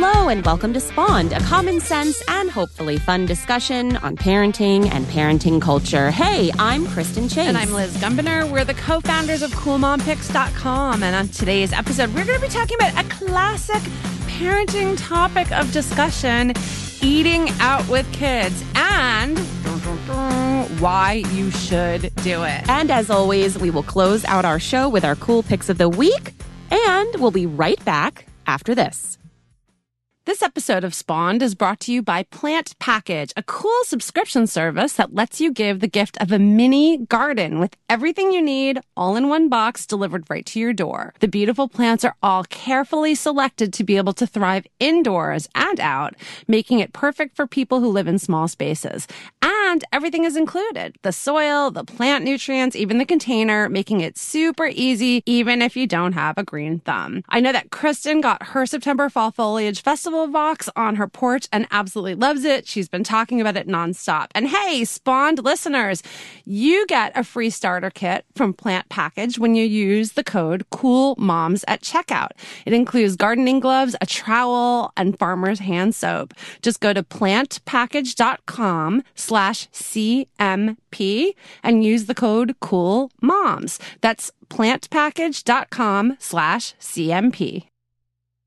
Hello, and welcome to Spawned, a common sense and hopefully fun discussion on parenting and parenting culture. Hey, I'm Kristen Chase. And I'm Liz Gumbinner. We're the co founders of CoolMomPicks.com. And on today's episode, we're going to be talking about a classic parenting topic of discussion eating out with kids and why you should do it. And as always, we will close out our show with our cool picks of the week, and we'll be right back after this. This episode of Spawned is brought to you by Plant Package, a cool subscription service that lets you give the gift of a mini garden with everything you need all in one box delivered right to your door. The beautiful plants are all carefully selected to be able to thrive indoors and out, making it perfect for people who live in small spaces. And everything is included. The soil, the plant nutrients, even the container, making it super easy, even if you don't have a green thumb. I know that Kristen got her September Fall Foliage Festival box on her porch and absolutely loves it. She's been talking about it nonstop. And hey, spawned listeners, you get a free starter kit from Plant Package when you use the code Cool Moms at checkout. It includes gardening gloves, a trowel, and farmer's hand soap. Just go to plantpackage.com slash CMP and use the code Cool Moms. That's plantpackage.com slash CMP.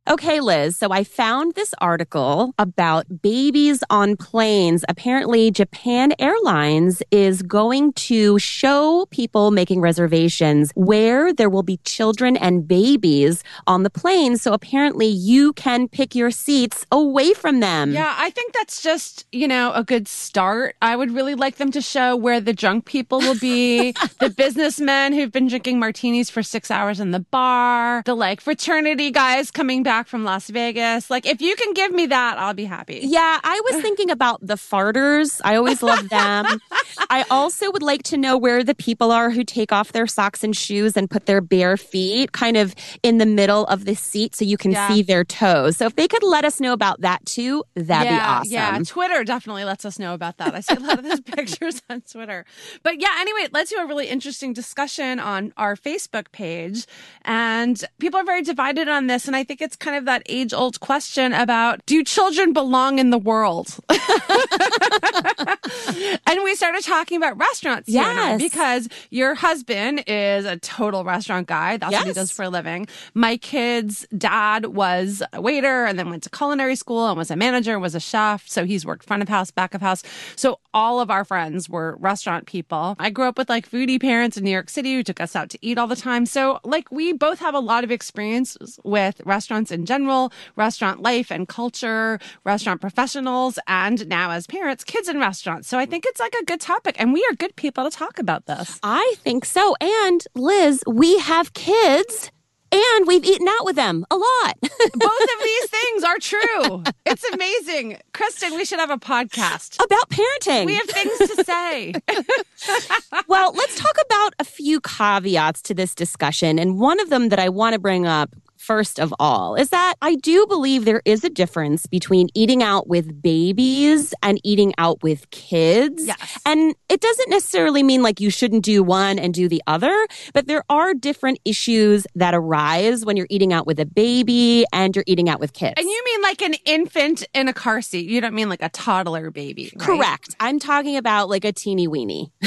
Okay, Liz. So I found this article about babies on planes. Apparently, Japan Airlines is going to show people making reservations where there will be children and babies on the plane. So apparently, you can pick your seats away from them. Yeah, I think that's just, you know, a good start. I would really like them to show where the drunk people will be, the businessmen who've been drinking martinis for six hours in the bar, the like fraternity guys coming back back from Las Vegas. Like, if you can give me that, I'll be happy. Yeah, I was thinking about the farters. I always love them. I also would like to know where the people are who take off their socks and shoes and put their bare feet kind of in the middle of the seat so you can yeah. see their toes. So if they could let us know about that too, that'd yeah, be awesome. Yeah, Twitter definitely lets us know about that. I see a lot of those pictures on Twitter. But yeah, anyway, let's do a really interesting discussion on our Facebook page. And people are very divided on this. And I think it's kind of that age old question about do children belong in the world? and we started talking about restaurants. Yes. because your husband is a total restaurant guy. That's yes. what he does for a living. My kid's dad was a waiter and then went to culinary school and was a manager, was a chef. So he's worked front of house, back of house. So all of our friends were restaurant people. I grew up with like foodie parents in New York City who took us out to eat all the time. So like we both have a lot of experience with restaurants in general, restaurant life and culture, restaurant professionals, and now as parents, kids in restaurants. So I think it's like a good topic and we are good people to talk about this. I think so. And Liz, we have kids and we've eaten out with them a lot. Both of these things are true. It's amazing. Kristen, we should have a podcast about parenting. We have things to say. well, let's talk about a few caveats to this discussion. And one of them that I want to bring up first of all, is that I do believe there is a difference between eating out with babies and eating out with kids. Yes. And it doesn't necessarily mean like you shouldn't do one and do the other, but there are different issues that arise when you're eating out with a baby and you're eating out with kids. And you mean like an infant in a car seat? You don't mean like a toddler baby. Right? Correct. I'm talking about like a teeny weeny.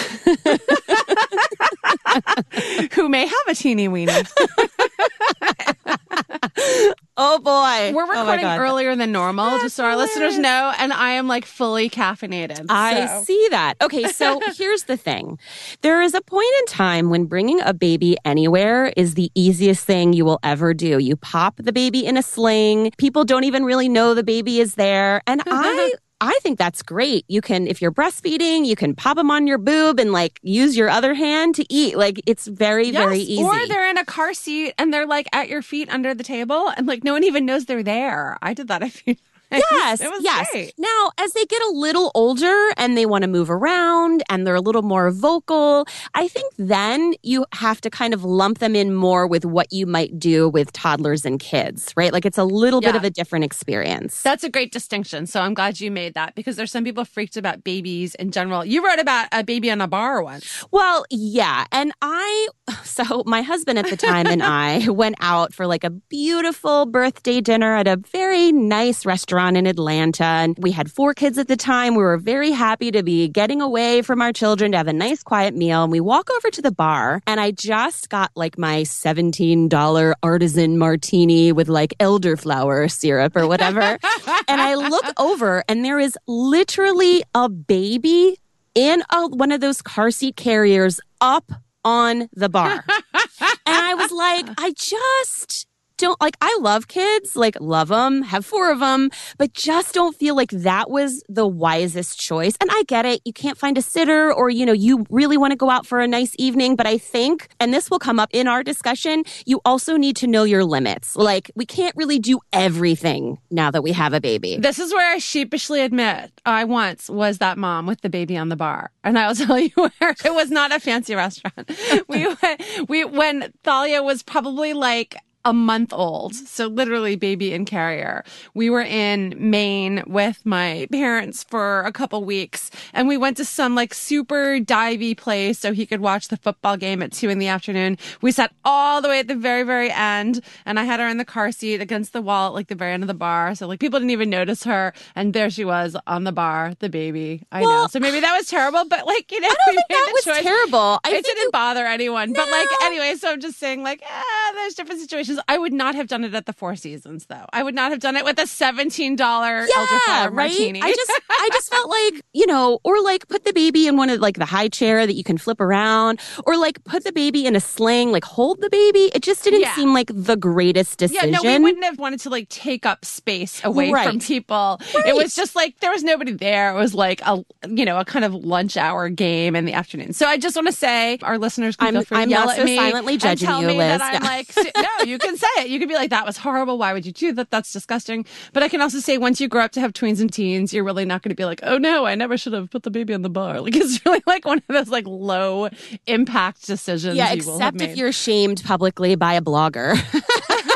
Who may have a teeny weeny. oh boy. We're oh recording oh earlier than normal, That's just so our hilarious. listeners know. And I am like fully caffeinated. I so. see that. Okay, so here's the thing there is a point in time when bringing a baby anywhere is the easiest thing you will ever do. You pop the baby in a sling, people don't even really know the baby is there. And I I think that's great. You can, if you're breastfeeding, you can pop them on your boob and like use your other hand to eat. Like it's very, yes, very easy. Or they're in a car seat and they're like at your feet under the table and like no one even knows they're there. I did that a few Yes, yes. Great. Now, as they get a little older and they want to move around and they're a little more vocal, I think then you have to kind of lump them in more with what you might do with toddlers and kids, right? Like it's a little yeah. bit of a different experience. That's a great distinction. So I'm glad you made that because there's some people freaked about babies in general. You wrote about a baby on a bar once. Well, yeah. And I So my husband at the time and I went out for like a beautiful birthday dinner at a very nice restaurant in Atlanta. And we had four kids at the time. We were very happy to be getting away from our children to have a nice quiet meal. And we walk over to the bar and I just got like my $17 artisan martini with like elderflower syrup or whatever. and I look over and there is literally a baby in a, one of those car seat carriers up on the bar. and I was like, I just don't like I love kids, like love them, have four of them, but just don't feel like that was the wisest choice. And I get it. You can't find a sitter or you know, you really want to go out for a nice evening, but I think and this will come up in our discussion, you also need to know your limits. Like we can't really do everything now that we have a baby. This is where I sheepishly admit I once was that mom with the baby on the bar. And I will tell you where it was not a fancy restaurant. we went we when Thalia was probably like a month old. So literally baby in carrier. We were in Maine with my parents for a couple weeks and we went to some like super divey place so he could watch the football game at two in the afternoon. We sat all the way at the very, very end and I had her in the car seat against the wall at like the very end of the bar. So like people didn't even notice her. And there she was on the bar, the baby. I well, know. So maybe that was terrible, but like, you know, I don't think that was choice. terrible. I it didn't you... bother anyone. No. But like, anyway, so I'm just saying like, ah, there's different situations. I would not have done it at the Four Seasons, though. I would not have done it with a seventeen dollar yeah, right? martini. I just, I just felt like you know, or like put the baby in one of like the high chair that you can flip around, or like put the baby in a sling, like hold the baby. It just didn't yeah. seem like the greatest decision. Yeah, no, we wouldn't have wanted to like take up space away right. from people. Right. It was just like there was nobody there. It was like a you know a kind of lunch hour game in the afternoon. So I just want to say, our listeners, can I'm, I'm yell also silently judging you, Liz. That I'm like, no, you can say it. You could be like, that was horrible. Why would you do that? That's disgusting. But I can also say once you grow up to have tweens and teens, you're really not going to be like, oh no, I never should have put the baby on the bar. Like it's really like one of those like low impact decisions. Yeah, except if you're shamed publicly by a blogger.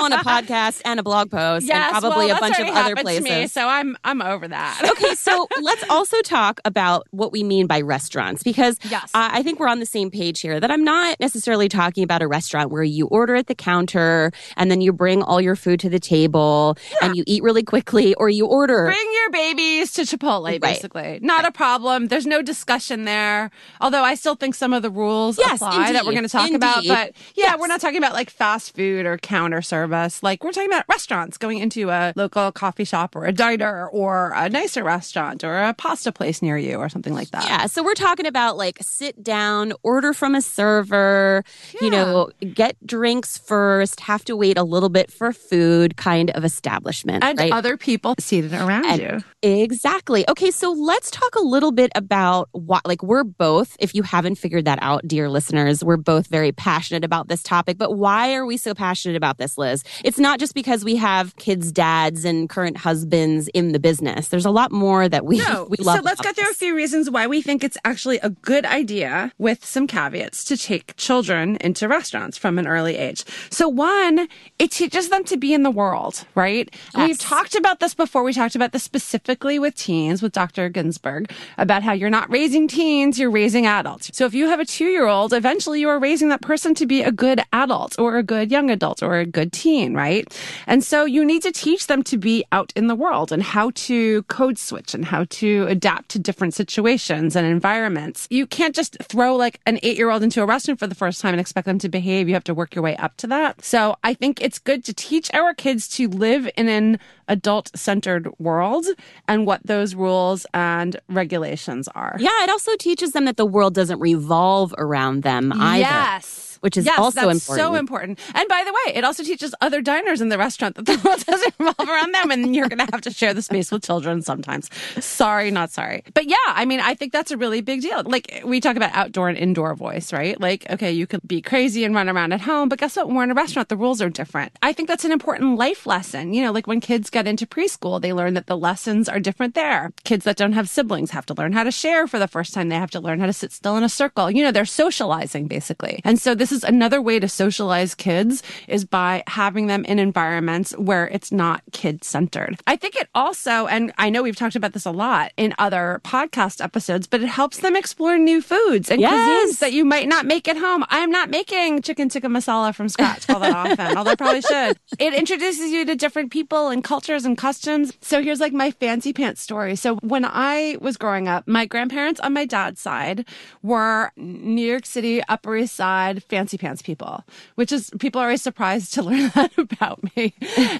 on a podcast and a blog post yes, and probably well, a bunch of other places. Me, so I'm I'm over that. okay, so let's also talk about what we mean by restaurants because yes. I, I think we're on the same page here. That I'm not necessarily talking about a restaurant where you order at the counter and then you bring all your food to the table yeah. and you eat really quickly, or you order bring your babies to Chipotle. Basically, not right. a problem. There's no discussion there. Although I still think some of the rules yes, apply indeed. that we're going to talk indeed. about. But yeah, yes. we're not talking about like fast food or counter service. Like we're talking about restaurants, going into a local coffee shop or a diner or a nicer restaurant or a pasta place near you or something like that. Yeah. So we're talking about like sit down, order from a server, yeah. you know, get drinks first, have to wait a little bit for food kind of establishment. And right? other people seated around and you. Exactly. Okay. So let's talk a little bit about what, like, we're both, if you haven't figured that out, dear listeners, we're both very passionate about this topic. But why are we so passionate about this, Liz? It's not just because we have kids' dads and current husbands in the business. There's a lot more that we, no. we love. So let's get through a few reasons why we think it's actually a good idea with some caveats to take children into restaurants from an early age. So one, it teaches them to be in the world, right? Yes. And we've talked about this before. We talked about this specifically with teens with Dr. Ginsburg about how you're not raising teens, you're raising adults. So if you have a two year old, eventually you are raising that person to be a good adult or a good young adult or a good teen, right? And so you need to teach them to be out in the world and how to code switch and how to adapt to different situations and environments. You can't just throw like an eight year old into a restaurant for the first time and expect them to behave. You have to work your way up to that. So I think it's good to teach our kids to live in an adult centered world and what those rules and regulations are. Yeah, it also teaches them that the world doesn't revolve around them either. Yes which is yes, also that's important. so important. And by the way, it also teaches other diners in the restaurant that the world doesn't revolve around them, and you're going to have to share the space with children sometimes. Sorry, not sorry. But yeah, I mean, I think that's a really big deal. Like we talk about outdoor and indoor voice, right? Like, okay, you could be crazy and run around at home, but guess what? When we're in a restaurant, the rules are different. I think that's an important life lesson. You know, like when kids get into preschool, they learn that the lessons are different there. Kids that don't have siblings have to learn how to share for the first time. They have to learn how to sit still in a circle. You know, they're socializing basically. And so this this is another way to socialize kids is by having them in environments where it's not kid centered. I think it also, and I know we've talked about this a lot in other podcast episodes, but it helps them explore new foods and Yes. cuisines that you might not make at home. I'm not making chicken tikka masala from scratch all that often, although I probably should. It introduces you to different people and cultures and customs. So here's like my fancy pants story. So when I was growing up, my grandparents on my dad's side were New York City, Upper East Side fancy pants people, which is people are always surprised to learn that about me.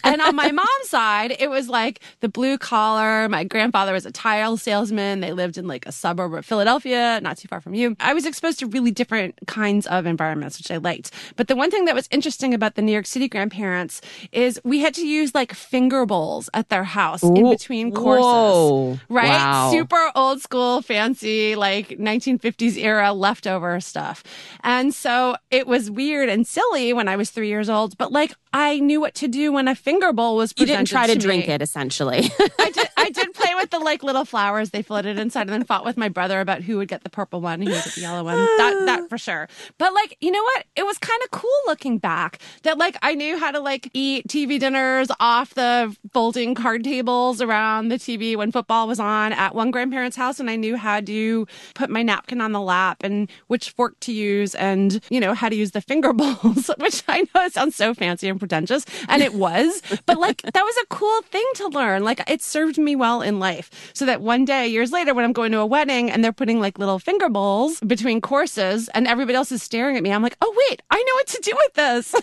And on my mom's side, it was like the blue collar. My grandfather was a tile salesman. They lived in like a suburb of Philadelphia, not too far from you. I was exposed to really different kinds of environments, which I liked. But the one thing that was interesting about the New York City grandparents is we had to use like finger bowls at their house in between courses. Whoa. Right? Wow. Super old school, fancy, like 1950s era leftover stuff. And so it was weird and silly when I was three years old, but like I knew what to do when a finger bowl was You didn't try to, me. drink it, essentially. I did. I did with the like little flowers they floated inside, and then fought with my brother about who would get the purple one and who would get the yellow one. That that for sure. But like, you know what? It was kind of cool looking back. That like I knew how to like eat TV dinners off the folding card tables around the TV when football was on at one grandparent's house, and I knew how to put my napkin on the lap and which fork to use, and you know how to use the finger bowls, which I know it sounds so fancy and pretentious, and it was. but like that was a cool thing to learn. Like it served me well in life, so that one day, years later, when I'm going to a wedding and they're putting like little finger bowls between courses, and everybody else is staring at me, I'm like, oh wait, I know what to do with this.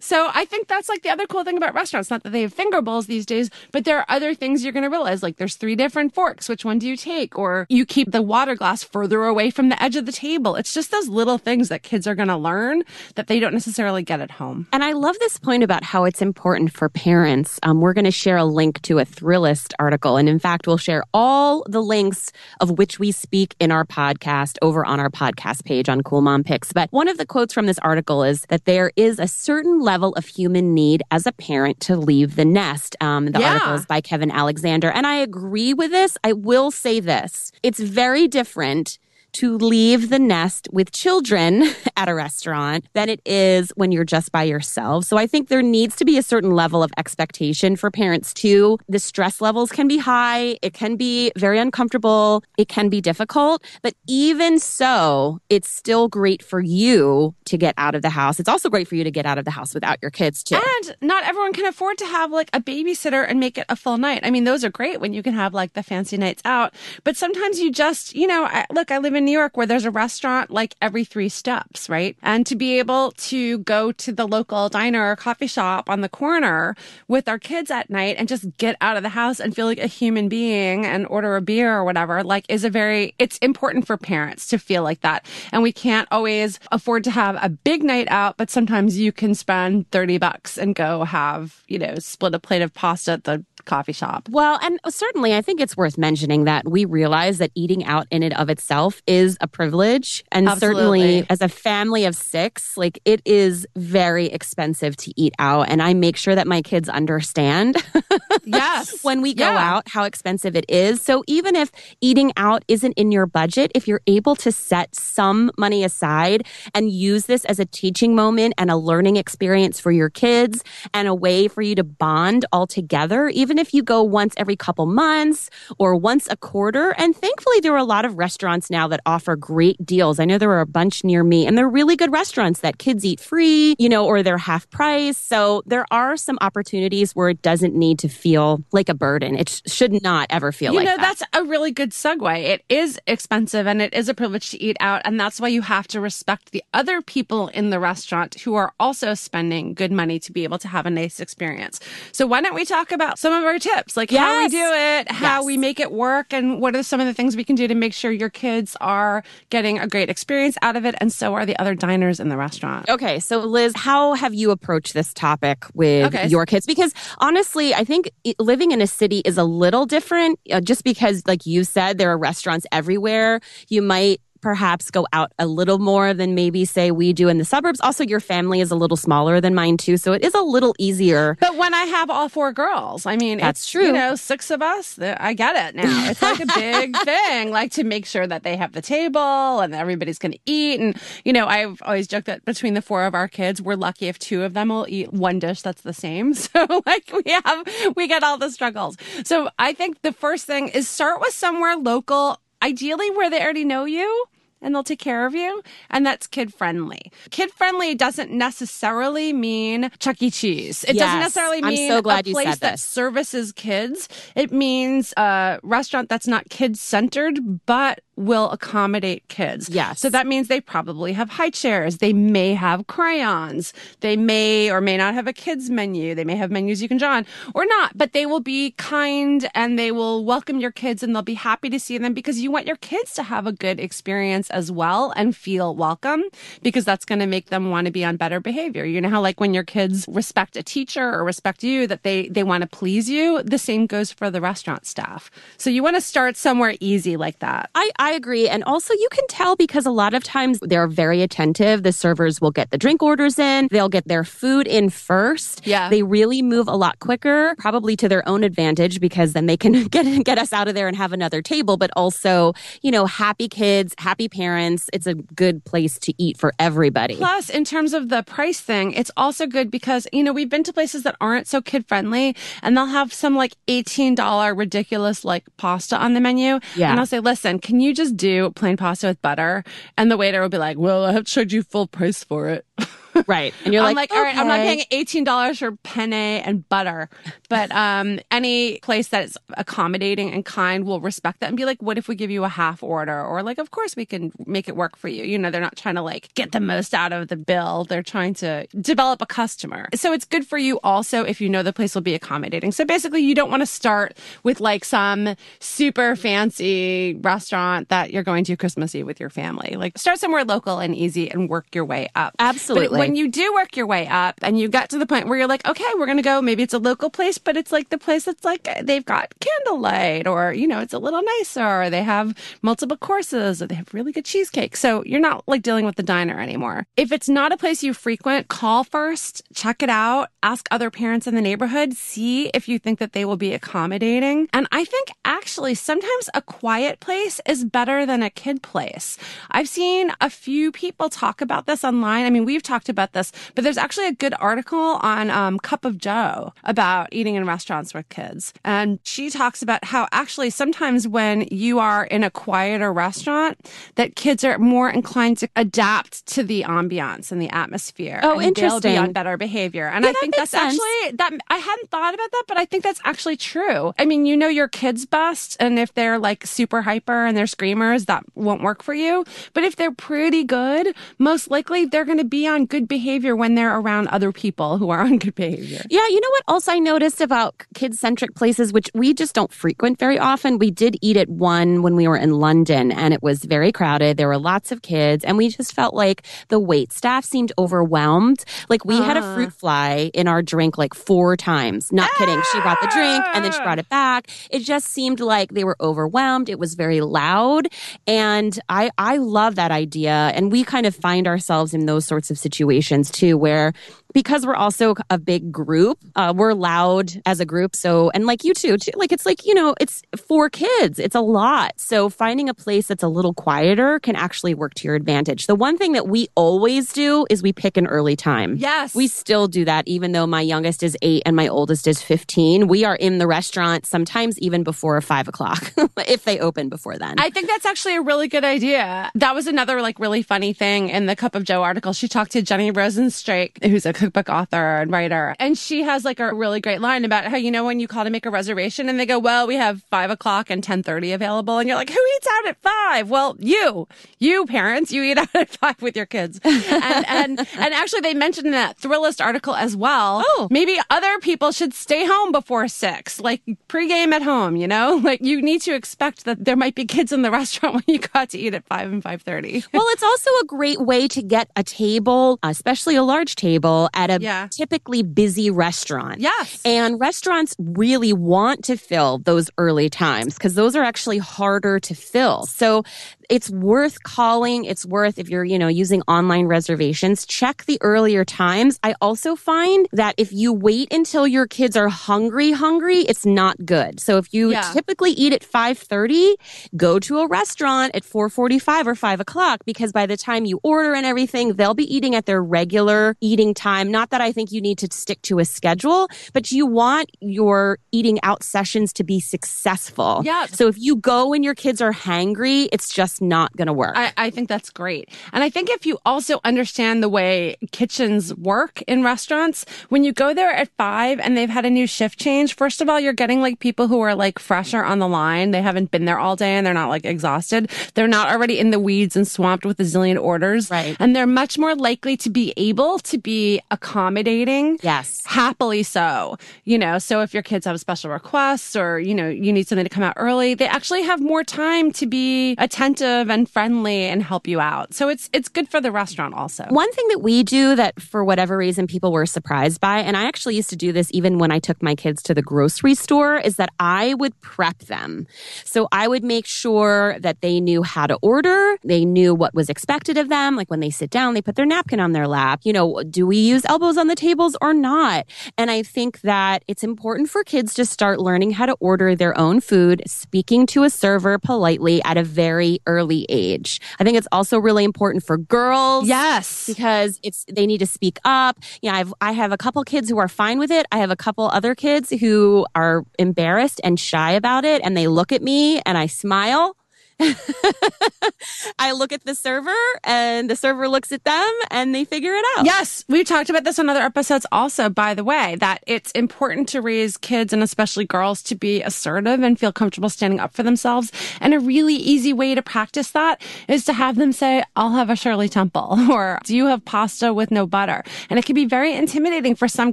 so I think that's like the other cool thing about restaurants. Not that they have finger bowls these days, but there are other things you're going to realize. Like there's three different forks. Which one do you take? Or you keep the water glass further away from the edge of the table. It's just those little things that kids are going to learn that they don't necessarily get at home. And I love this point about how it's important for parents. Um, we're going to share a link to a Thrillist article. And in fact, we'll share all the links of which we speak in our podcast over on our podcast page on Cool Mom Picks. But one of the quotes from this article is that there is a certain level of human need as a parent to leave the nest. Um, the Yeah. article is by Kevin Alexander. And I agree with this. I will say this it's very different to leave the nest with children at a restaurant than it is when you're just by yourself. So I think there needs to be a certain level of expectation for parents too. The stress levels can be high, it can be very uncomfortable, it can be difficult, but even so, it's still great for you to get out of the house. It's also great for you to get out of the house without your kids too. And not everyone can afford to have like a babysitter and make it a full night. I mean, those are great when you can have like the fancy nights out, but sometimes you just, you know, I, look, I live in New York where there's a restaurant like every three steps, right? And to be able to go to the local diner or coffee shop on the corner with our kids at night and just get out of the house and feel like a human being and order a beer or whatever, like is a very, it's important for parents to feel like that. And we can't always afford to have a big night out, but sometimes you can spend 30 bucks and go have, you know, split a plate of pasta at the coffee shop. Well, and certainly I think it's worth mentioning that we realize that eating out in and of itself is a privilege. And certainly as a family of six, like it is very expensive to eat out. And I make sure that my kids understand Yes. when we go Yeah. out how expensive it is. So even if eating out isn't in your budget, if you're able to set some money aside and use this as a teaching moment and a learning experience for your kids and a way for you to bond all together, even if you go once every couple months or once a quarter. And thankfully, there are a lot of restaurants now that offer great deals. I know there are a bunch near me and they're really good restaurants that kids eat free, you know, or they're half price. So there are some opportunities where it doesn't need to feel like a burden. It should not ever feel you like know, that. that's a really good segue. It is expensive and it is a privilege to eat out. And that's why you have to respect the other people in the restaurant who are also spending good money to be able to have a nice experience. So why don't we talk about some of our tips, like how we do it, how Yes. we make it work, and what are some of the things we can do to make sure your kids are getting a great experience out of it. And so are the other diners in the restaurant. Okay, so Liz, how have you approached this topic with Okay. your kids? Because honestly, I think living in a city is a little different. Uh, just because, like you said, there are restaurants everywhere. You might perhaps go out a little more than maybe say we do in the suburbs. Also, your family is a little smaller than mine too, so it is a little easier. But when I have all four girls, I mean, That's it's, true. You know, six of us. I get it now. It's like a big thing, like to make sure that they have the table and everybody's going to eat. And you know, I've always joked that between the four of our kids, we're lucky if two of them will eat one dish that's the same. So like we have, we get all the struggles. So I think the first thing is start with somewhere local, ideally where they already know you and they'll take care of you. And that's kid friendly. Kid friendly doesn't necessarily mean Chuck E. Cheese. It doesn't Yes. necessarily I'm mean so glad a place that this. services kids. It means a restaurant that's not kid centered, but will accommodate kids. Yes. So that means they probably have high chairs. They may have crayons. They may or may not have a kids menu. They may have menus you can draw on or not, but they will be kind and they will welcome your kids and they'll be happy to see them because you want your kids to have a good experience as well and feel welcome because that's going to make them want to be on better behavior. You know how like when your kids respect a teacher or respect you that they they want to please you, the same goes for the restaurant staff. So you want to start somewhere easy like that. I, I agree. And also, you can tell because a lot of times they're very attentive. The servers will get the drink orders in, they'll get their food in first. Yeah. They really move a lot quicker, probably to their own advantage because then they can get, get us out of there and have another table. But also, you know, happy kids, happy parents. It's a good place to eat for everybody. Plus, in terms of the price thing, it's also good because, you know, we've been to places that aren't so kid friendly and they'll have some like $18 ridiculous like pasta on the menu. Yeah. And I'll say, listen, can you just do plain pasta with butter? And the waiter will be like, well, I have to charge you full price for it. right. And you're I'm like, like, all right, I'm not paying eighteen dollars for penne and butter, but um, any place that is accommodating and kind will respect that and be like, what if we give you a half order? Or like, of course we can make it work for you. You know, they're not trying to like get the most out of the bill. They're trying to develop a customer. So it's good for you also if you know the place will be accommodating. So basically, you don't want to start with like some super fancy restaurant that you're going to Christmas Eve with your family. Like start somewhere local and easy and work your way up. Absolutely. When you do work your way up and you get to the point where you're like, okay, we're going to go, maybe it's a local place, but it's like the place that's like they've got candlelight or, you know, it's a little nicer or they have multiple courses or they have really good cheesecake. So you're not like dealing with the diner anymore. If it's not a place you frequent, call first, check it out, ask other parents in the neighborhood, see if you think that they will be accommodating. And I think actually sometimes a quiet place is better than a kid place. I've seen a few people talk about this online. I mean, we've talked about this, but there's actually a good article on um, Cup of Joe about eating in restaurants with kids. And she talks about how actually sometimes when you are in a quieter restaurant, that kids are more inclined to adapt to the ambiance and the atmosphere. Oh, and They'll interesting. be on better behavior. And Yeah, I think makes that's sense. actually that I hadn't thought about that, but I think that's actually true. I mean, you know your kids best, and if they're like super hyper and they're screamers, that won't work for you. But if they're pretty good, most likely they're going to be on good behavior when they're around other people who are on good behavior. Yeah, you know what else I noticed about kid centric places, which we just don't frequent very often? We did eat at one when we were in London and it was very crowded. There were lots of kids and we just felt like the wait staff seemed overwhelmed. Like we had a Ah. fruit fly in our drink like four times. Not kidding. She brought the drink and then she brought it back. It just seemed like they were overwhelmed. It was very loud. And I, I love that idea. And we kind of find ourselves in those sorts of situations too, where because we're also a big group, uh, we're loud as a group. So, and like you too, too, like it's like, you know, it's four kids, it's a lot. So finding a place that's a little quieter can actually work to your advantage. The one thing that we always do is we pick an early time. Yes. We still do that, even though my youngest is eight and my oldest is 15. We are in the restaurant sometimes even before five o'clock if they open before then. I think that's actually a really good idea. That was another like really funny thing in the Cup of Joe article. She talked to Jenny Rosenstrach, who's a cookbook author and writer, and she has like a really great line about how you know when you call to make a reservation and they go, "Well, we have five o'clock and ten thirty available," and you're like, "Who eats out at five? Well, you, you parents, you eat out at five with your kids." and and and actually, they mentioned in that Thrillist article as well. Oh. maybe other people should stay home before six, like pregame at home. You know, like you need to expect that there might be kids in the restaurant when you got to eat at five and five thirty. well, it's also a great way to get a table. Especially a large table at a Yeah. typically busy restaurant. Yes. And restaurants really want to fill those early times because those are actually harder to fill. So it's worth calling. It's worth, if you're, you know, using online reservations, check the earlier times. I also find that if you wait until your kids are hungry, hungry, it's not good. So if you Yeah. typically eat at 5.30, go to a restaurant at 4.45 or 5 o'clock because by the time you order and everything, they'll be eating at their regular eating time. Not that I think you need to stick to a schedule, but you want your eating out sessions to be successful. Yeah. So if you go when your kids are hangry, it's just not going to work. I, I think that's great. And I think if you also understand the way kitchens work in restaurants, when you go there at five and they've had a new shift change, first of all, you're getting like people who are like fresher on the line. They haven't been there all day and they're not like exhausted. They're not already in the weeds and swamped with a zillion orders. Right. And they're much more likely to be able to be accommodating yes. happily so you know so if your kids have special requests or you know you need something to come out early they actually have more time to be attentive and friendly and help you out so it's it's good for the restaurant also One thing that we do that for whatever reason people were surprised by, and I actually used to do this even when I took my kids to the grocery store, is that I would prep them. So I would make sure that they knew how to order, they knew what was expected of them. Like when they sit down, they put their napkin on their lap. You know, do we use elbows on the tables or not? And I think that it's important for kids to start learning how to order their own food, speaking to a server politely at a very early age. I think it's also really important for girls yes because it's they need to speak up. You know, I've I have a couple kids who are fine with it. I have a couple other kids who are embarrassed and shy about it and they look at me and I smile. I look at the server and the server looks at them and they figure it out. Yes, we've talked about this on other episodes also, by the way, that it's important to raise kids and especially girls to be assertive and feel comfortable standing up for themselves. And a really easy way to practice that is to have them say, I'll have a Shirley Temple or do you have pasta with no butter? And it can be very intimidating for some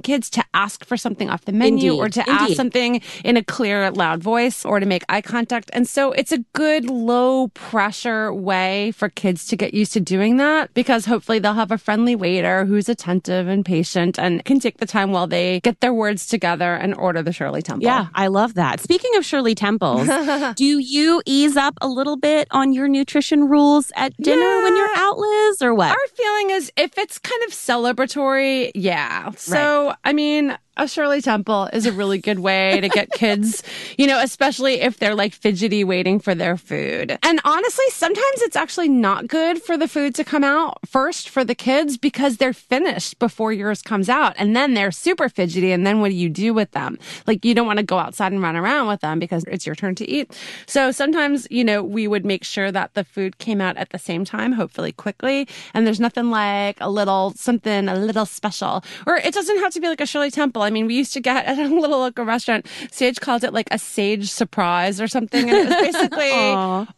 kids to ask for something off the menu Indeed, or to ask something in a clear, loud voice or to make eye contact. And so it's a good low pressure way for kids to get used to doing that because hopefully they'll have a friendly waiter who's attentive and patient and can take the time while they get their words together and order the Shirley Temple. Yeah, I love that. Speaking of Shirley Temples, do you ease up a little bit on your nutrition rules at dinner when you're Yeah. out, Liz, or what? Our feeling is if it's kind of celebratory, yeah. So, I mean, a Shirley Temple is a really good way to get kids, you know, especially if they're like fidgety waiting for their food. And honestly, sometimes it's actually not good for the food to come out first for the kids because they're finished before yours comes out. And then they're super fidgety. And then what do you do with them? Like, you don't want to go outside and run around with them because it's your turn to eat. So sometimes, you know, we would make sure that the food came out at the same time, hopefully quickly. And there's nothing like a little something, a little special. Or it doesn't have to be like a Shirley Temple. I mean, we used to get at a little local restaurant, Sage called it like a sage surprise or something. And it was basically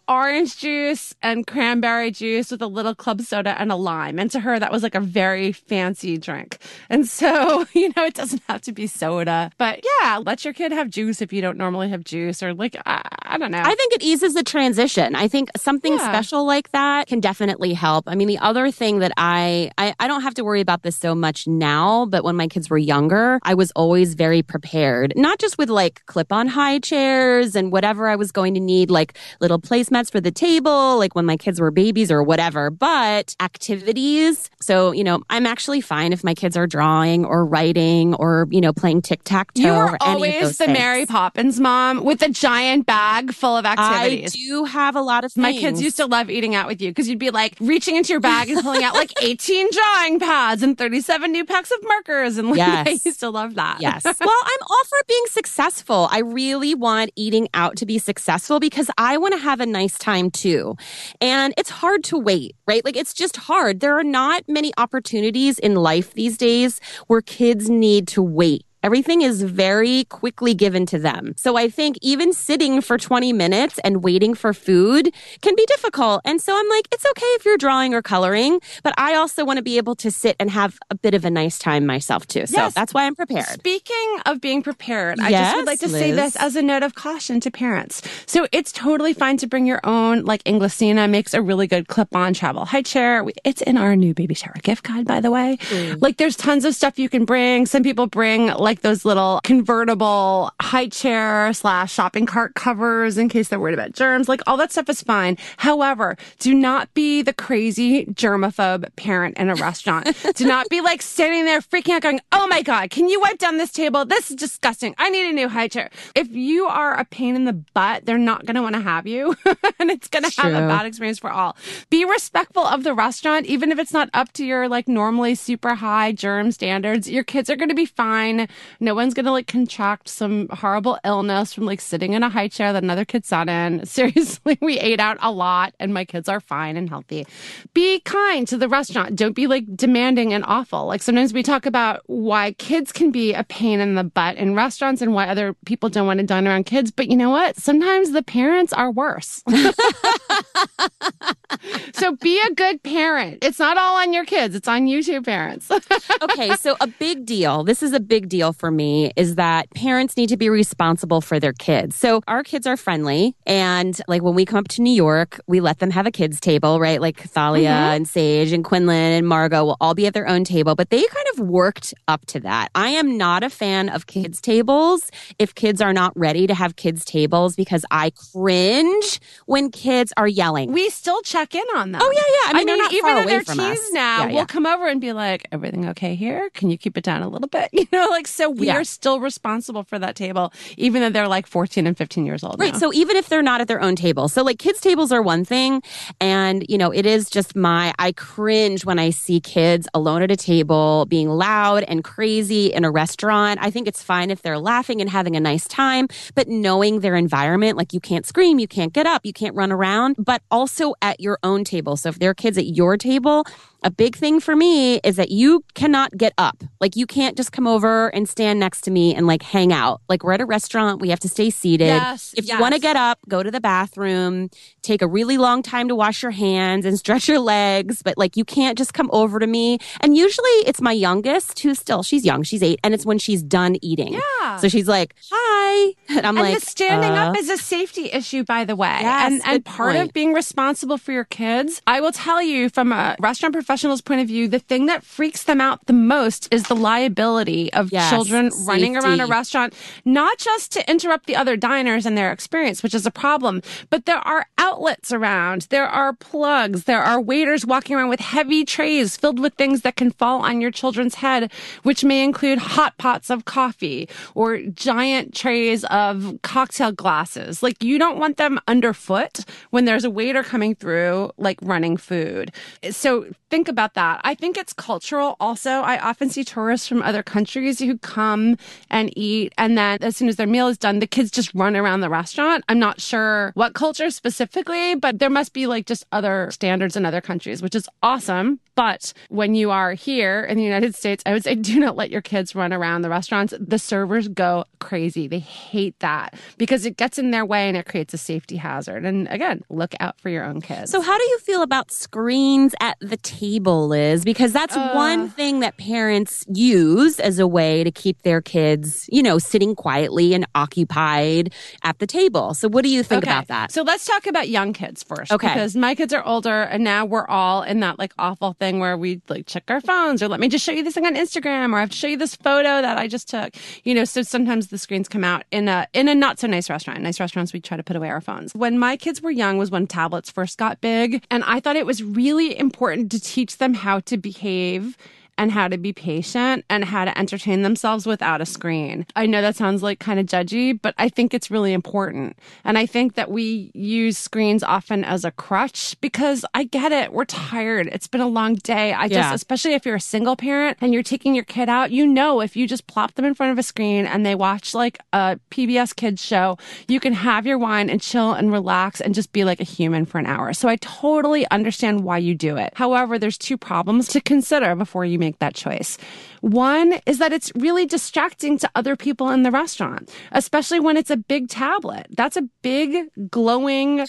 orange juice and cranberry juice with a little club soda and a lime. And to her, that was like a very fancy drink. And so, you know, it doesn't have to be soda. But yeah, let your kid have juice if you don't normally have juice or like, I, I don't know. I think it eases the transition. I think something Yeah. special like that can definitely help. I mean, the other thing that I, I I don't have to worry about this so much now, but when my kids were younger, I was always very prepared. Not just with like clip-on high chairs and whatever I was going to need, like little placemats for the table, like when my kids were babies or whatever, but activities. So, you know, I'm actually fine if my kids are drawing or writing or, you know, playing tic-tac-toe you or are any of always the things. Mary Poppins mom with a giant bag full of activities. I do have a lot of My kids used to love eating out with you because you'd be like reaching into your bag and pulling out like 18 drawing pads and 37 new packs of markers. And like, Yes. I used to love that. Yes. well, I'm all for being successful. I really want eating out to be successful because I want to have a nice time too. And it's hard to wait, right? Like it's just hard. There are not many opportunities in life these days where kids need to wait Everything is very quickly given to them. So I think even sitting for 20 minutes and waiting for food can be difficult. And so I'm like, it's okay if you're drawing or coloring, but I also want to be able to sit and have a bit of a nice time myself too. So Yes. that's why I'm prepared. Speaking of being prepared, I just would like to say this as a note of caution to parents. So it's totally fine to bring your own, like Inglesina makes a really good clip-on travel high chair. It's in our new baby shower gift guide, by the way. Like there's tons of stuff you can bring. Some people bring like those little convertible high chair slash shopping cart covers in case they're worried about germs. Like all that stuff is fine. However, do not be the crazy germaphobe parent in a restaurant. do not be like standing there freaking out going, Oh my God, can you wipe down this table? This is disgusting. I need a new high chair. If you are a pain in the butt, they're not going to want to have you and it's going to have a bad experience for all. Be respectful of the restaurant, even if it's not up to your like normally super high germ standards. Your kids are going to be fine. No one's going to like contract some horrible illness from like sitting in a high chair that another kid sat in. Seriously, we ate out a lot and my kids are fine and healthy. Be kind to the restaurant. Don't be like demanding and awful. Like sometimes we talk about why kids can be a pain in the butt in restaurants and why other people don't want to dine around kids. But you know what? Sometimes the parents are worse. so be a good parent. It's not all on your kids. It's on you two parents. okay, so a big deal. This is a big deal for me is that parents need to be responsible for their kids. So our kids are friendly and like when we come up to New York, we let them have a kids table, right? Like Thalia mm-hmm. and Sage and Quinlan and Margot will all be at their own table, but they kind of worked up to that. I am not a fan of kids tables if kids are not ready to have kids tables because I cringe when kids are yelling. we still check in on them. Oh, yeah, yeah. I mean, they're not even though they're teens us. now, Yeah, we'll come over and be like, "Everything okay here? Can you keep it down a little bit?" You know, like so we Yeah. are still responsible for that table, even though they're like fourteen and fifteen years old. Right. now. So even if they're not at their own table. So like kids' tables are one thing. And, you know, it is just my, I cringe when I see kids alone at a table being loud and crazy in a restaurant. I think it's fine if they're laughing and having a nice time, but knowing their environment, like you can't scream, you can't get up, you can't run around, but also at your own table. So if there are kids at your table, a big thing for me is that you cannot get up. Like you can't just come over and stand next to me and like hang out. Like we're at a restaurant, we have to stay seated. Yes, if you want to get up, go to the bathroom, take a really long time to wash your hands and stretch your legs, but like you can't just come over to me. And usually it's my youngest who's still she's young, she's 8, and it's when she's done eating. Yeah. So she's like, "Hi." And I'm and like, the standing uh, up is a safety issue, by the way. Yes, and and part of being responsible for your kids, I will tell you from a restaurant professional's point of view, the thing that freaks them out the most is the liability of Yes, children running around a restaurant, not just to interrupt the other diners and their experience, which is a problem, but there are outlets around. There are plugs. There are waiters walking around with heavy trays filled with things that can fall on your children's head, which may include hot pots of coffee or giant trays of cocktail glasses. Like you don't want them underfoot when there's a waiter coming through, like running food. So think about that. I think it's cultural also. I often see tourists from other countries who come and eat, and then as soon as their meal is done, the kids just run around the restaurant. I'm not sure what culture specifically, but there must be like just other standards in other countries, which is awesome. But when you are here in the United States, I would say do not let your kids run around the restaurants. The servers go crazy. They hate that because it gets in their way and it creates a safety hazard. And again, look out for your own kids. So, how do you feel about screens at the table, Liz? Because that's Uh. one thing that parents use as a way to keep their kids, you know, sitting quietly and occupied at the table. So, what do you think about that? So let's talk about young kids first. Okay. Because my kids are older and now we're all in that like awful thing where we like check our phones or let me just show you this thing on Instagram or I have to show you this photo that I just took. You know, so sometimes the screens come out in a in a not so nice restaurant. Nice restaurants we try to put away our phones. When my kids were young was when tablets first got big and I thought it was really important to teach them how to behave and how to be patient and how to entertain themselves without a screen. I know that sounds like kind of judgy, but I think it's really important. And I think that we use screens often as a crutch because I get it. We're tired. It's been a long day. I just, especially if you're a single parent and you're taking your kid out, you know, if you just plop them in front of a screen and they watch like a PBS kids show, you can have your wine and chill and relax and just be like a human for an hour. So I totally understand why you do it. However, there's two problems to consider before you make make that choice. One is that it's really distracting to other people in the restaurant, especially when it's a big tablet. That's a big glowing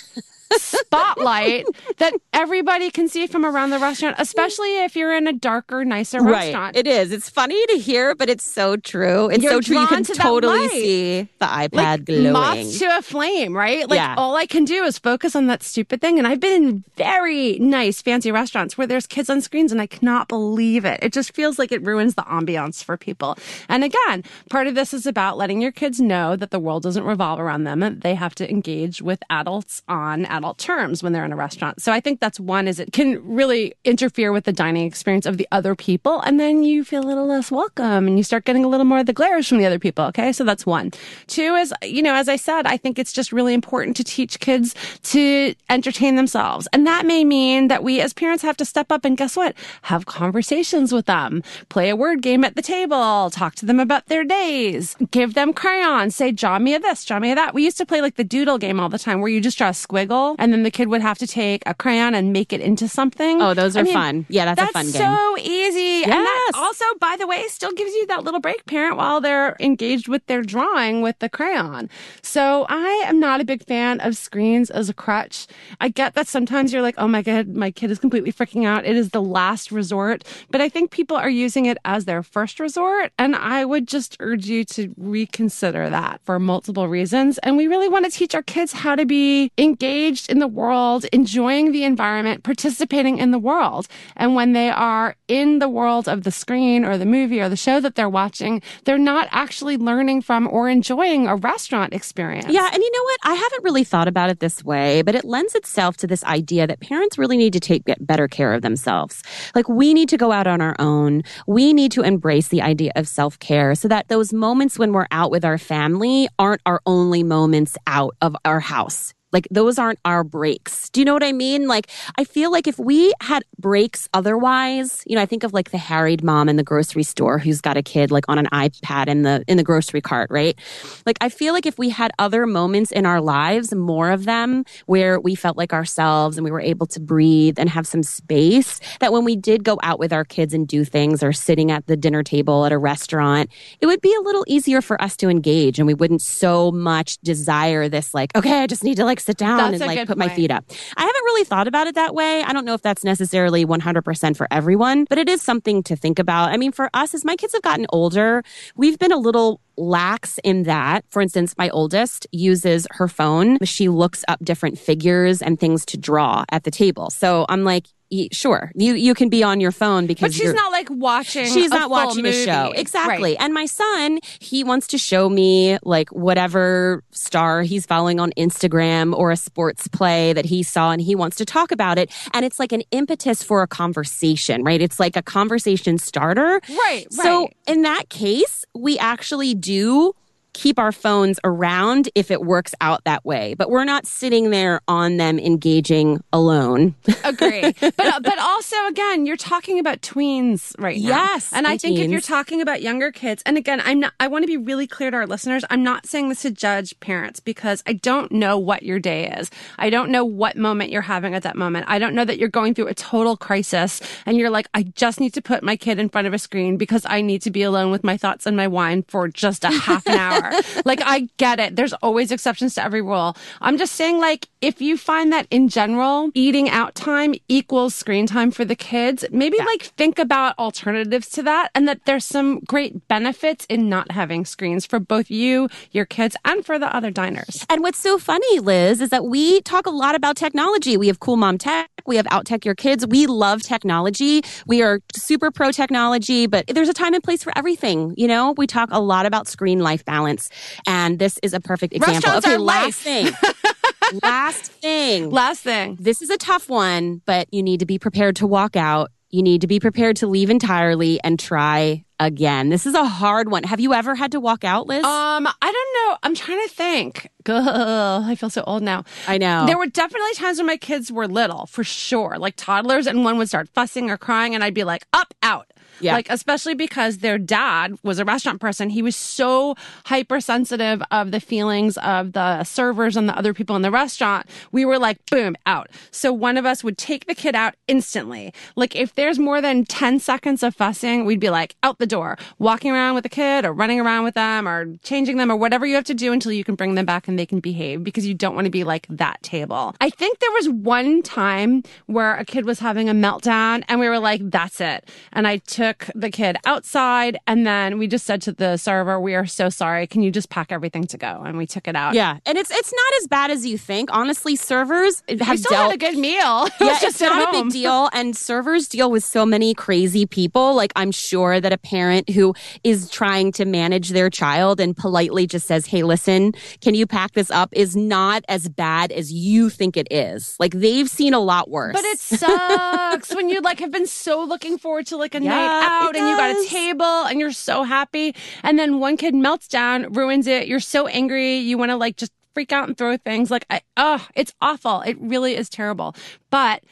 spotlight that everybody can see from around the restaurant, especially if you're in a darker, nicer restaurant. It is. It's funny to hear, but it's so true. It's You're so true. You can to totally see the iPad like glowing. moths to a flame, right? Like Yeah. all I can do is focus on that stupid thing. And I've been in very nice, fancy restaurants where there's kids on screens, and I cannot believe it. It just feels like it ruins the ambiance for people. And again, part of this is about letting your kids know that the world doesn't revolve around them, they have to engage with adults on adult terms when they're in a restaurant. So I think that's one is it can really interfere with the dining experience of the other people, and then you feel a little less welcome, and you start getting a little more of the glares from the other people. Okay, so that's one. Two is, you know, as I said, I think it's just really important to teach kids to entertain themselves. And that may mean that we as parents have to step up and guess what? Have conversations with them, play a word game at the table, talk to them about their days, give them crayons, say, draw me a this, draw me a that. We used to play like the doodle game all the time where you just draw a squiggle and then the kid would have to take a crayon and make it into something. Oh, those I are mean, fun. Yeah, that's, a fun game. so easy. And that Yes. also, by the way, still gives you that little break, parent, while they're engaged with their drawing with the crayon. So I am not a big fan of screens as a crutch. I get that sometimes you're like, oh my God, my kid is completely freaking out. It is the last resort. But I think people are using it as their first resort. And I would just urge you to reconsider that for multiple reasons. And we really want to teach our kids how to be engaged in the world, enjoying the environment, participating in the world. And when they are in the world of the screen or the movie or the show that they're watching, they're not actually learning from or enjoying a restaurant experience. Yeah, and you know what? I haven't really thought about it this way, but it lends itself to this idea that parents really need to take better care of themselves. Like we need to go out on our own. We need to embrace the idea of self-care so that those moments when we're out with our family aren't our only moments out of our house. Like those aren't our breaks. Do you know what I mean? Like I feel like if we had breaks otherwise, you know, I think of like the harried mom in the grocery store who's got a kid like on an iPad in the in the grocery cart, right? Like I feel like if we had other moments in our lives, more of them where we felt like ourselves and we were able to breathe and have some space, that when we did go out with our kids and do things or sitting at the dinner table at a restaurant, it would be a little easier for us to engage and we wouldn't so much desire this like, okay, I just need to like sit down That's and like put my feet up. I haven't really thought about it that way. I don't know if that's necessarily 100% for everyone, but it is something to think about. I mean, for us, as my kids have gotten older, we've been a little lax in that. For instance, my oldest uses her phone. She looks up different figures and things to draw at the table. So I'm like, sure, you, you can be on your phone because But she's not like watching. She's a not watching a show. Exactly. Right. And my son, he wants to show me like whatever star he's following on Instagram or a sports play that he saw and he wants to talk about it. And it's like an impetus for a conversation, right? It's like a conversation starter. Right, So right. in that case, we actually do keep our phones around if it works out that way. But we're not sitting there on them engaging alone. Agree. but uh, but also again, you're talking about tweens right now. Yes, And I and think if you're talking about younger kids, and again, I'm not I want to be really clear to our listeners, I'm not saying this to judge parents because I don't know what your day is. I don't know what moment you're having at that moment. I don't know that you're going through a total crisis and you're like, I just need to put my kid in front of a screen because I need to be alone with my thoughts and my wine for just a half an hour. Like I get it. There's always exceptions to every rule. I'm just saying like if you find that in general eating out time equals screen time for the kids, maybe like think about alternatives to that and that there's some great benefits in not having screens for both you, your kids and for the other diners. And what's so funny, Liz, is that we talk a lot about technology. We have Cool Mom Tech. We have Out Tech Your Kids. We love technology. We are super pro technology, but there's a time and place for everything. You know, we talk a lot about screen life balance, and this is a perfect example. Restaurants okay, last life. thing. last thing. Last thing. This is a tough one, but you need to be prepared to walk out. You need to be prepared to leave entirely and try again. This is a hard one. Have you ever had to walk out, Liz? Um, I don't know. I'm trying to think. Ugh, I feel so old now. I know. There were definitely times when my kids were little, for sure, like toddlers, and one would start fussing or crying, and I'd be like, up, out. Yeah. Like, especially because their dad was a restaurant person. He was so hypersensitive of the feelings of the servers and the other people in the restaurant. We were like, boom, out. So one of us would take the kid out instantly. Like, if there's more than 10 seconds of fussing, we'd be like, out the door, walking around with the kid or running around with them or changing them or whatever you have to do until you can bring them back and they can behave because you don't want to be like that table. I think there was one time where a kid was having a meltdown and we were like, that's it. And I took the kid outside and then we just said to the server, we are so sorry. Can you just pack everything to go? And we took it out. Yeah, and it's it's not as bad as you think. Honestly, servers have We still dealt had a good meal. It yeah, it's not a home. big deal. And servers deal with so many crazy people. Like, I'm sure that a parent who is trying to manage their child and politely just says, Hey, listen, can you pack this up? is not as bad as you think it is. Like, they've seen a lot worse. But it sucks when you like have been so looking forward to like a night out and you got a table and you're so happy and then one kid melts down, ruins it. You're so angry. You want to like just freak out and throw things like I oh, it's awful. It really is terrible. But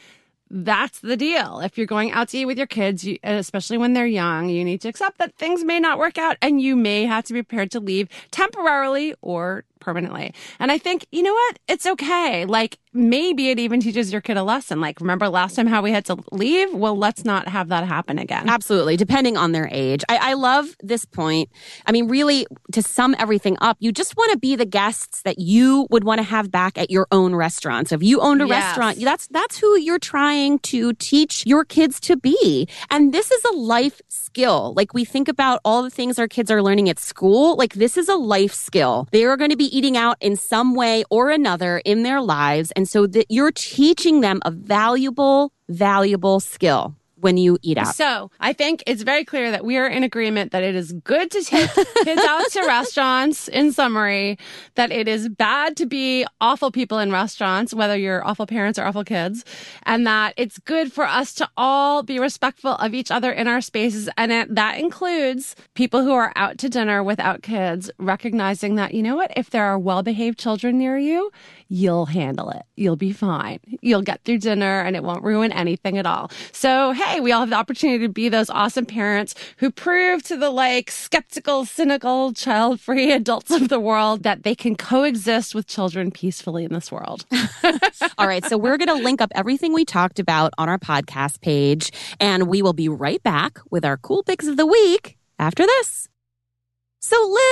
that's the deal. If you're going out to eat with your kids, you, especially when they're young, you need to accept that things may not work out and you may have to be prepared to leave temporarily or permanently. And I think, you know what? It's okay. Like maybe it even teaches your kid a lesson. Like, remember last time how we had to leave? Well, let's not have that happen again. Absolutely, depending on their age. I, I love this point. I mean, really, to sum everything up, you just want to be the guests that you would want to have back at your own restaurant. So if you owned a Yes. restaurant, that's that's who you're trying to teach your kids to be. And this is a life skill. Like we think about all the things our kids are learning at school. Like this is a life skill. They are going to be eating out in some way or another in their lives, and so that you're teaching them a valuable, valuable skill when you eat out. So I think it's very clear that we are in agreement that it is good to take kids out to restaurants in summary, that it is bad to be awful people in restaurants, whether you're awful parents or awful kids, and that it's good for us to all be respectful of each other in our spaces. And it, that includes people who are out to dinner without kids, recognizing that, you know what, if there are well behaved children near you, you'll handle it. You'll be fine. You'll get through dinner and it won't ruin anything at all. So, hey, we all have the opportunity to be those awesome parents who prove to the like skeptical, cynical, child free adults of the world that they can coexist with children peacefully in this world. All right. So we're going to link up everything we talked about on our podcast page, and we will be right back with our cool picks of the week after this.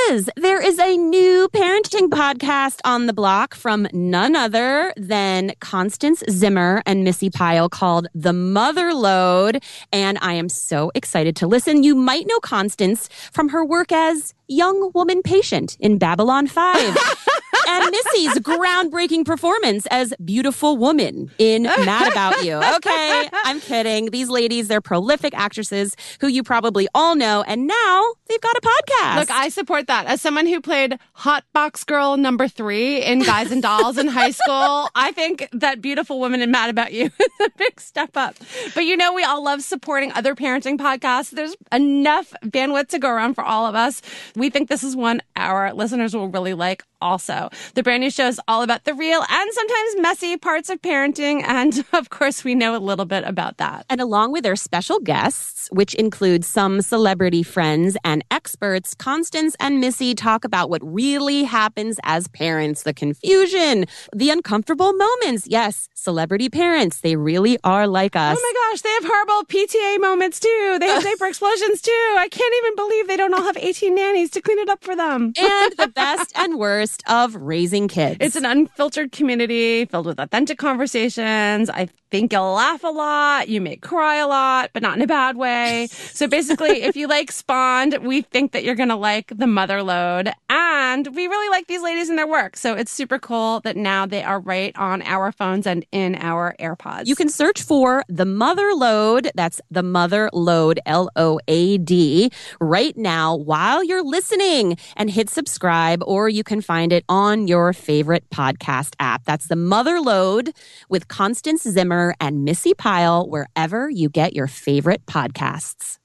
Liz, there is a new parenting podcast on the block from none other than Constance Zimmer and Missi Pyle called The Mother Load. And I am so excited to listen. You might know Constance from her work as young woman patient in Babylon 5. and Missi's groundbreaking performance as beautiful woman in Mad About You. Okay, I'm kidding. These ladies, they're prolific actresses who you probably all know, and now they've got a podcast. Look, I support that. As someone who played Hot Box Girl number three in Guys and Dolls in high school, I think that Beautiful Woman and Mad About You is a big step up. But you know, we all love supporting other parenting podcasts. There's enough bandwidth to go around for all of us. We think this is one our listeners will really like also. The brand new show is all about the real and sometimes messy parts of parenting. And of course, we know a little bit about that. and along with their special guests, which include some celebrity friends and experts, Constance and Missi talk about what really happens as parents the confusion, the uncomfortable moments. Yes, celebrity parents, they really are like us. Oh my gosh, they have horrible PTA moments too. They have diaper explosions too. I can't even believe they don't all have 18 nannies to clean it up for them. and the best and worst of raising kids. It's an unfiltered community filled with authentic conversations. I think you'll laugh a lot. You may cry a lot, but not in a bad way. So basically, if you like Spawned, we think that you're going to like The Mother Load. And we really like these ladies and their work. So it's super cool that now they are right on our phones and in our AirPods. You can search for the Mother Load. That's the Mother Load, L O A D, right now while you're listening and hit subscribe, or you can find it on your favorite podcast app. That's the Mother Load with Constance Zimmer and Missi Pyle, wherever you get your favorite podcasts.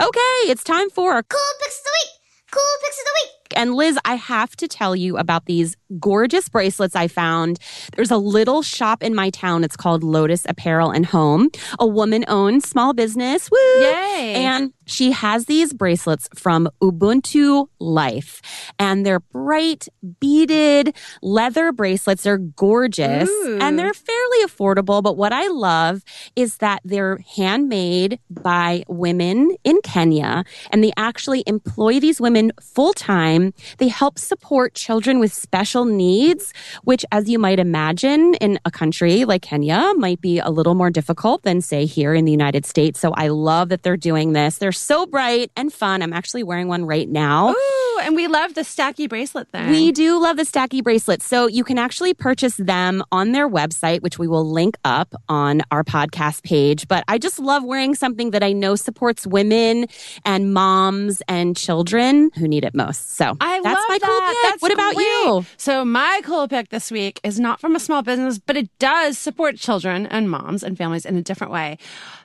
Okay, it's time for Cool picks of the week. Cool picks of the week. And Liz, I have to tell you about these gorgeous bracelets I found. There's a little shop in my town. It's called Lotus Apparel and Home, a woman owned small business. Woo! Yay. And she has these bracelets from Ubuntu Life, and they're bright, beaded leather bracelets. They're gorgeous Ooh. and they're fairly affordable. But what I love is that they're handmade by women in Kenya, and they actually employ these women full time. They help support children with special needs, which, as you might imagine, in a country like Kenya, might be a little more difficult than, say, here in the United States. So I love that they're doing this. They're so bright and fun. I'm actually wearing one right now. Ooh, and we love the stacky bracelet thing. We do love the Stacky bracelets. So you can actually purchase them on their website, which we will link up on our podcast page. But I just love wearing something that I know supports women and moms and children who need it most. So I that's love my cool that. pick. That's what about great. you? So my cool pick this week is not from a small business, but it does support children and moms and families in a different way.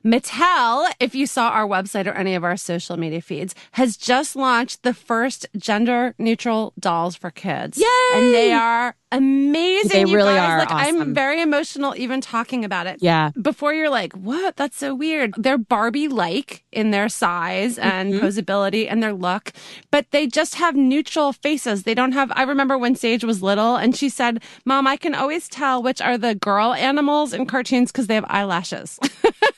Mattel, if you saw our website or any of our social media feeds, has just launched the first gender neutral dolls for kids. Yay! And they are amazing. They you really guys. are Like I'm very emotional even talking about it. Yeah. Before you're like, what? That's so weird. They're Barbie like in their size and Mm-hmm. posability and their look, but they just have neutral faces. They don't have, I remember when Sage was little and she said, Mom, I can always tell which are the girl animals in cartoons because they have eyelashes.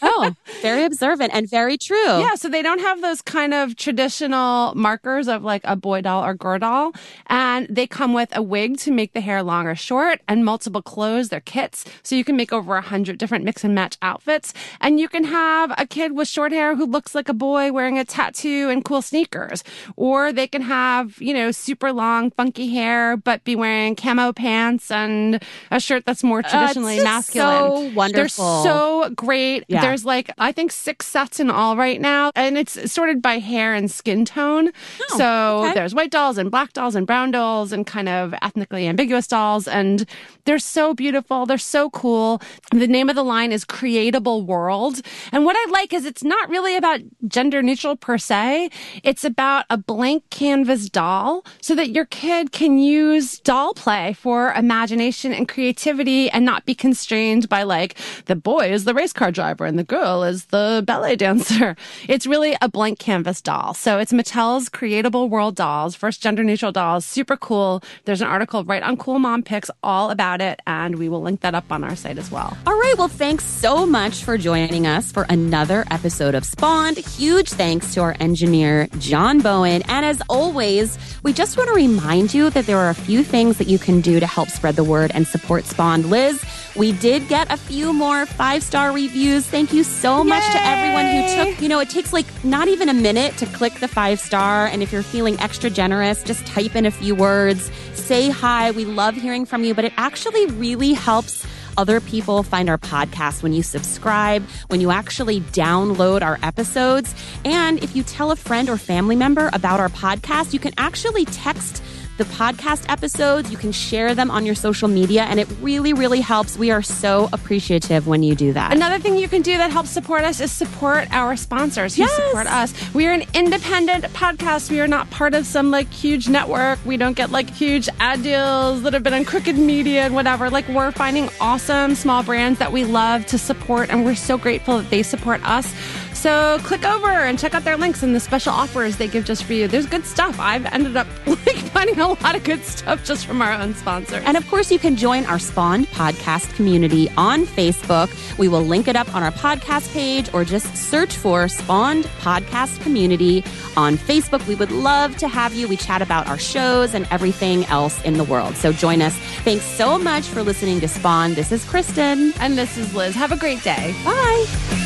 Oh, very observant and very true. Yeah, so they don't have those kind of traditional markers of like a boy doll or girl doll. And they come with a wig to make the hair long or short and multiple clothes. They're kits. So you can make over a hundred different mix and match outfits. And you can have a kid with short hair who looks like a boy wearing a tattoo and cool sneakers. Or they can have, you know, super long, funky hair, but be wearing camo pants and a shirt that's more traditionally just masculine. so wonderful. They're so great. Yeah. There's like, I think six sets in all right now, and it's sorted by hair and skin tone. Oh, so Oh, okay. there's white dolls and black dolls and brown dolls and kind of ethnically ambiguous dolls. And they're so beautiful. They're so cool. The name of the line is Creatable World. And what I like is it's not really about gender neutral per se. It's about a blank canvas doll so that your kid can use doll play for imagination and creativity and not be constrained by like the boy is the race car driver and the girl is the ballet dancer. It's really a blank canvas doll. So it's Mattel's Creatable World dolls, first gender neutral dolls. Super cool. There's an article right on Cool Mom Picks all about it, and we will link that up on our site as well. All right. Well, thanks so much for joining us for another episode of Spawned. Huge thanks to our engineer, John Bowen. And as always, we just want to remind you that there are a few things that you can do to help spread the word and support Spawned. Liz, we did get a few more five star reviews. Thank you so much to everyone who took, you know, it takes like not even a minute to click the five star. And if you're feeling extra generous, just type in a few words, say hi. We love hearing from you, but it actually really helps other people find our podcast when you subscribe, when you actually download our episodes. And if you tell a friend or family member about our podcast, you can actually text the podcast episodes. You can share them on your social media, and it really, really helps. We are so appreciative when you do that. Another thing you can do that helps support us is support our sponsors who Yes. support us. We are an independent podcast. We are not part of some like huge network. We don't get like huge ad deals that have been on crooked media and whatever. Like we're finding awesome small brands that we love to support and we're so grateful that they support us. So click over and check out their links and the special offers they give just for you. There's good stuff. I've ended up like finding a lot of good stuff just from our own sponsors. And of course, you can join our Spawned podcast community on Facebook. We will link it up on our podcast page or just search for Spawned Podcast Community on Facebook. We would love to have you. We chat about our shows and everything else in the world. So join us. Thanks so much for listening to Spawn. This is Kristen. and this is Liz. Have a great day. Bye.